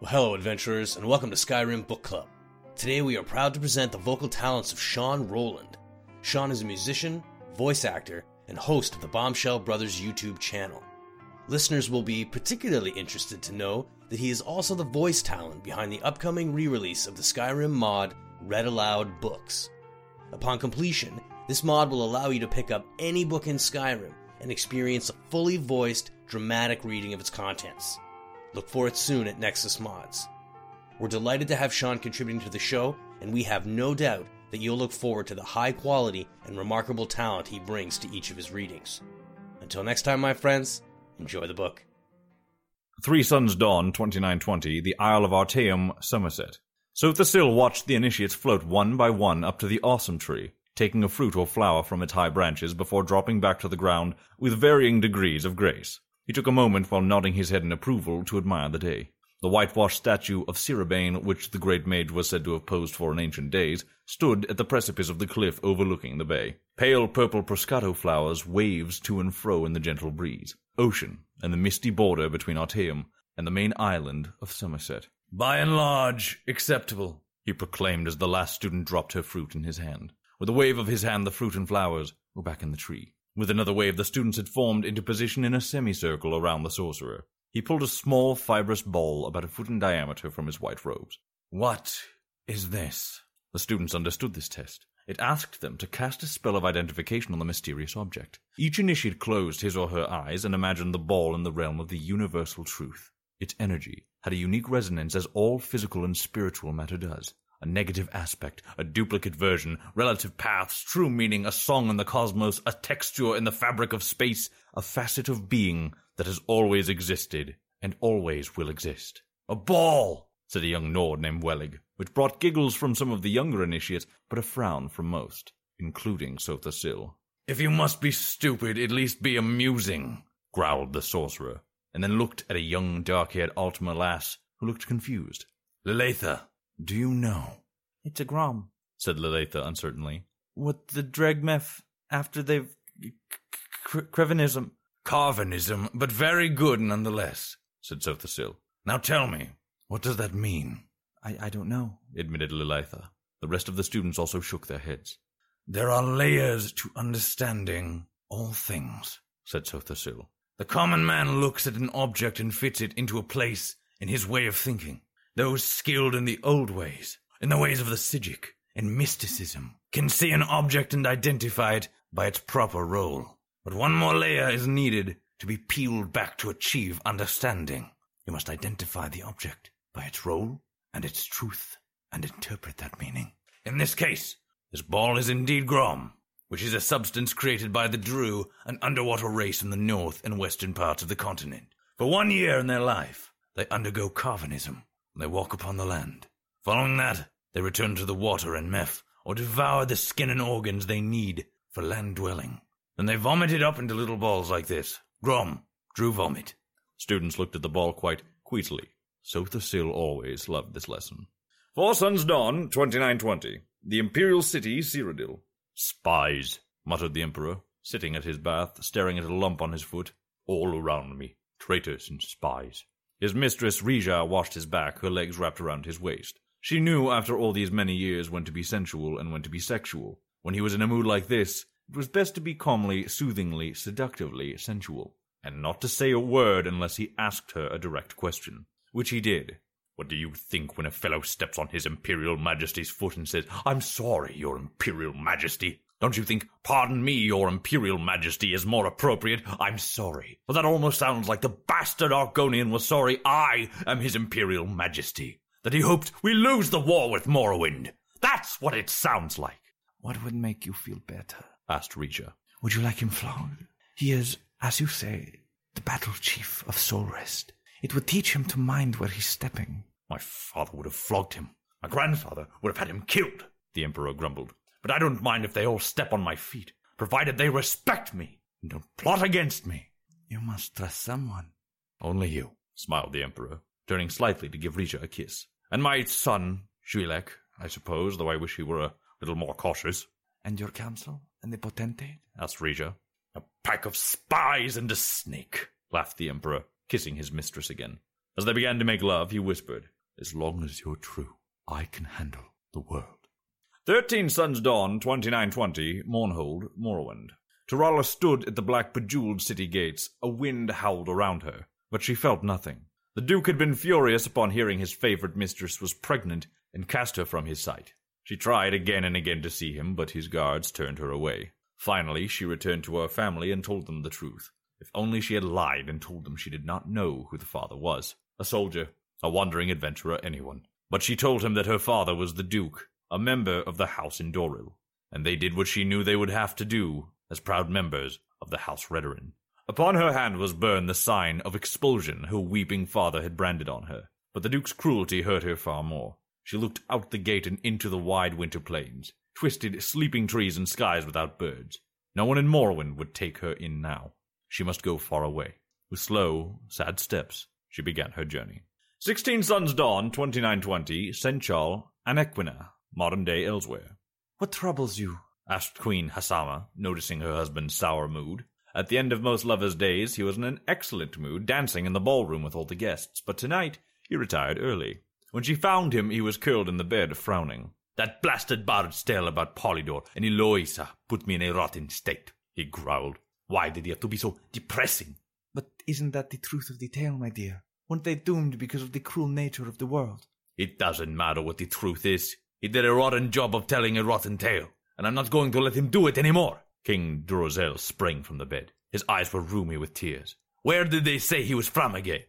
Well, hello, adventurers, and welcome to Skyrim Book Club. Today we are proud to present the vocal talents of Sean Rowland. Sean is a musician, voice actor, and host of the Bombshell Brothers YouTube channel. Listeners will be particularly interested to know that he is also the voice talent behind the upcoming re release of the Skyrim mod Read Aloud Books. Upon completion, this mod will allow you to pick up any book in Skyrim and experience a fully voiced, dramatic reading of its contents. Look for it soon at Nexus Mods. We're delighted to have Sean contributing to the show, and we have no doubt that you'll look forward to the high quality and remarkable talent he brings to each of his readings. Until next time, my friends, enjoy the book. Three Suns Dawn, 2920, the Isle of Artaeum, Summerset. Sotha Sil watched the initiates float one by one up to the awesome tree, taking a fruit or flower from its high branches before dropping back to the ground with varying degrees of grace. He took a moment while nodding his head in approval to admire the day. The whitewashed statue of Syrabane, which the great mage was said to have posed for in ancient days, stood at the precipice of the cliff overlooking the bay. Pale purple proscato flowers waved to and fro in the gentle breeze. Ocean, and the misty border between Artaeum and the main island of Summerset. By and large, acceptable, he proclaimed as the last student dropped her fruit in his hand. With a wave of his hand, the fruit and flowers were back in the tree. With another wave, the students had formed into position in a semicircle around the sorcerer. He pulled a small, fibrous ball about a foot in diameter from his white robes. What is this? The students understood this test. It asked them to cast a spell of identification on the mysterious object. Each initiate closed his or her eyes and imagined the ball in the realm of the universal truth. Its energy had a unique resonance as all physical and spiritual matter does a negative aspect, a duplicate version, relative paths, true meaning, a song in the cosmos, a texture in the fabric of space, a facet of being that has always existed and always will exist. A ball, said a young Nord named Wellig, which brought giggles from some of the younger initiates, but a frown from most, including Sotha. If you must be stupid, at least be amusing, growled the sorcerer, and then looked at a young dark-haired Altmer lass who looked confused. Liletha, do you know? It's a Grom, said Lilitha uncertainly. What the Dreugh meth after they've Crevinism. Carvanism, but very good nonetheless, said Sotha Sil. Now tell me, what does that mean? I, I don't know, admitted Lilitha. The rest of the students also shook their heads. There are layers to understanding all things, said Sotha Sil. The common man looks at an object and fits it into a place in his way of thinking. Those skilled in the old ways, in the ways of the Psijic, and mysticism, can see an object and identify it by its proper role. But one more layer is needed to be peeled back to achieve understanding. You must identify the object by its role and its truth and interpret that meaning. In this case, this ball is indeed Grom, which is a substance created by the Dreugh, an underwater race in the north and western parts of the continent. For one year in their life, they undergo Carvanism, and they walk upon the land. Following that, they return to the water and meth, or devour the skin and organs they need for land dwelling. Then they vomit it up into little balls like this. Grom, Dreugh vomit. Students looked at the ball quite queasily. Sotha Sil always loved this lesson. Four Suns Dawn, 2920. The Imperial City, Cyrodiil. Spies, muttered the Emperor, sitting at his bath, staring at a lump on his foot. All around me. Traitors and spies. His mistress Rijja washed his back, her legs wrapped around his waist. She knew after all these many years when to be sensual and when to be sexual. When he was in a mood like this, it was best to be calmly, soothingly, seductively sensual, and not to say a word unless he asked her a direct question, which he did. What do you think when a fellow steps on his Imperial Majesty's foot and says, I'm sorry, Your Imperial Majesty? Don't you think, pardon me, your imperial majesty is more appropriate? I'm sorry. But that almost sounds like the bastard Argonian was sorry I am his imperial majesty. That he hoped we lose the war with Morrowind. That's what it sounds like. What would make you feel better? asked Rijja. Would you like him flogged? He is, as you say, the battle chief of Soulrest. It would teach him to mind where he's stepping. My father would have flogged him. My grandfather would have had him killed, the Emperor grumbled but I don't mind if they all step on my feet, provided they respect me and don't plot against me. You must trust someone. Only you, smiled the Emperor, turning slightly to give Rijja a kiss. And my son, Juilek, I suppose, though I wish he were a little more cautious. And your council and the potentate? asked Rijja. A pack of spies and a snake, laughed the Emperor, kissing his mistress again. As they began to make love, he whispered, As long as you're true, I can handle the world. 13 Suns Dawn, 2920, Mournhold, Morrowind. Turala stood at the black bejeweled city gates. A wind howled around her, but she felt nothing. The Duke had been furious upon hearing his favorite mistress was pregnant and cast her from his sight. She tried again and again to see him, but his guards turned her away. Finally, she returned to her family and told them the truth. If only she had lied and told them she did not know who the father was. A soldier, a wandering adventurer, anyone. But she told him that her father was the Duke, a member of the house Indoril, and they did what she knew they would have to do as proud members of the House Redoran. Upon her hand was burned the sign of expulsion her weeping father had branded on her, but the Duke's cruelty hurt her far more. She looked out the gate and into the wide winter plains, twisted sleeping trees and skies without birds. No one in Morrowind would take her in now. She must go far away. With slow, sad steps, she began her journey. Sixteen Suns Dawn, 2920, Senchal, Anequina, modern day Elsweyr. What troubles you? asked Queen Hasama, noticing her husband's sour mood. At the end of most lovers' days, he was in an excellent mood, dancing in the ballroom with all the guests, but tonight he retired early. When she found him, he was curled in the bed, frowning. That blasted bard's tale about Polydor and Eloisa put me in a rotten state, he growled. Why did he have to be so depressing? But isn't that the truth of the tale, my dear? Weren't they doomed because of the cruel nature of the world? It doesn't matter what the truth is. He did a rotten job of telling a rotten tale, and I'm not going to let him do it any more. King Drozel sprang from the bed. His eyes were rheumy with tears. Where did they say he was from again?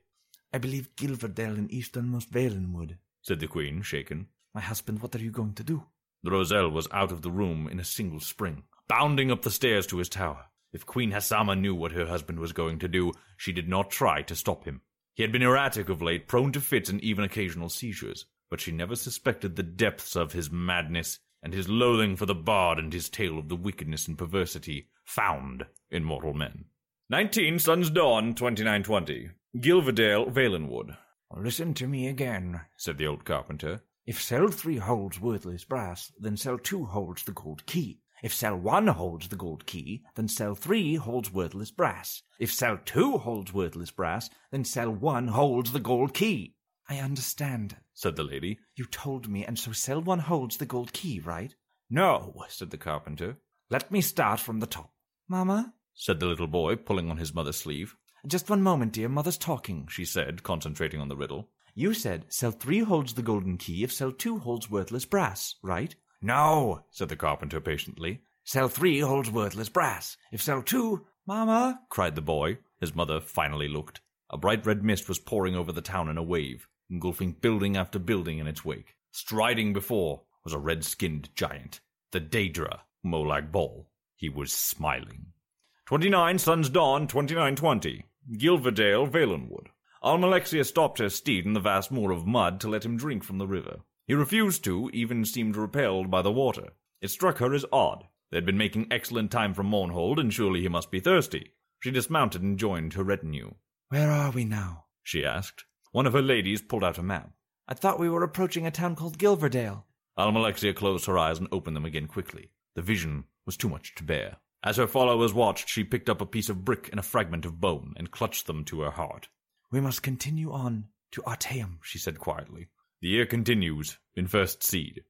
I believe Gilverdale in easternmost Valenwood, said the queen, shaken. My husband, what are you going to do? Drozel was out of the room in a single spring, bounding up the stairs to his tower. If Queen Hasama knew what her husband was going to do, she did not try to stop him. He had been erratic of late, prone to fits and even occasional seizures, but she never suspected the depths of his madness and his loathing for the bard and his tale of the wickedness and perversity found in mortal men. 19 Suns Dawn, 2920. Gilverdale, Valenwood. Listen to me again, said the old carpenter. If cell three holds worthless brass, then cell two holds the gold key. If cell one holds the gold key, then cell three holds worthless brass. If cell two holds worthless brass, then cell one holds the gold key. I understand, said the lady. You told me, and so cell one holds the gold key, right? No, said the carpenter. Let me start from the top. Mamma, said the little boy, pulling on his mother's sleeve. Just one moment, dear. Mother's talking, she said, concentrating on the riddle. You said cell three holds the golden key if cell two holds worthless brass, right? No, said the carpenter patiently. Cell three holds worthless brass. If cell two. Mamma, cried the boy. His mother finally looked. A bright red mist was pouring over the town in a wave, engulfing building after building in its wake. Striding before was a red skinned giant, the Daedra, Molag Bal. He was smiling. 29 Suns Dawn, 2920. Gilverdale, Valenwood. Almalexia stopped her steed in the vast moor of mud to let him drink from the river. He refused to, even seemed repelled by the water. It struck her as odd. They had been making excellent time from Mournhold, and surely he must be thirsty. She dismounted and joined her retinue. Where are we now? she asked. One of her ladies pulled out a map. I thought we were approaching a town called Gilverdale. Almalexia closed her eyes and opened them again quickly. The vision was too much to bear. As her followers watched, she picked up a piece of brick and a fragment of bone and clutched them to her heart. We must continue on to Artaeum, she said quietly. The year continues in First Seed.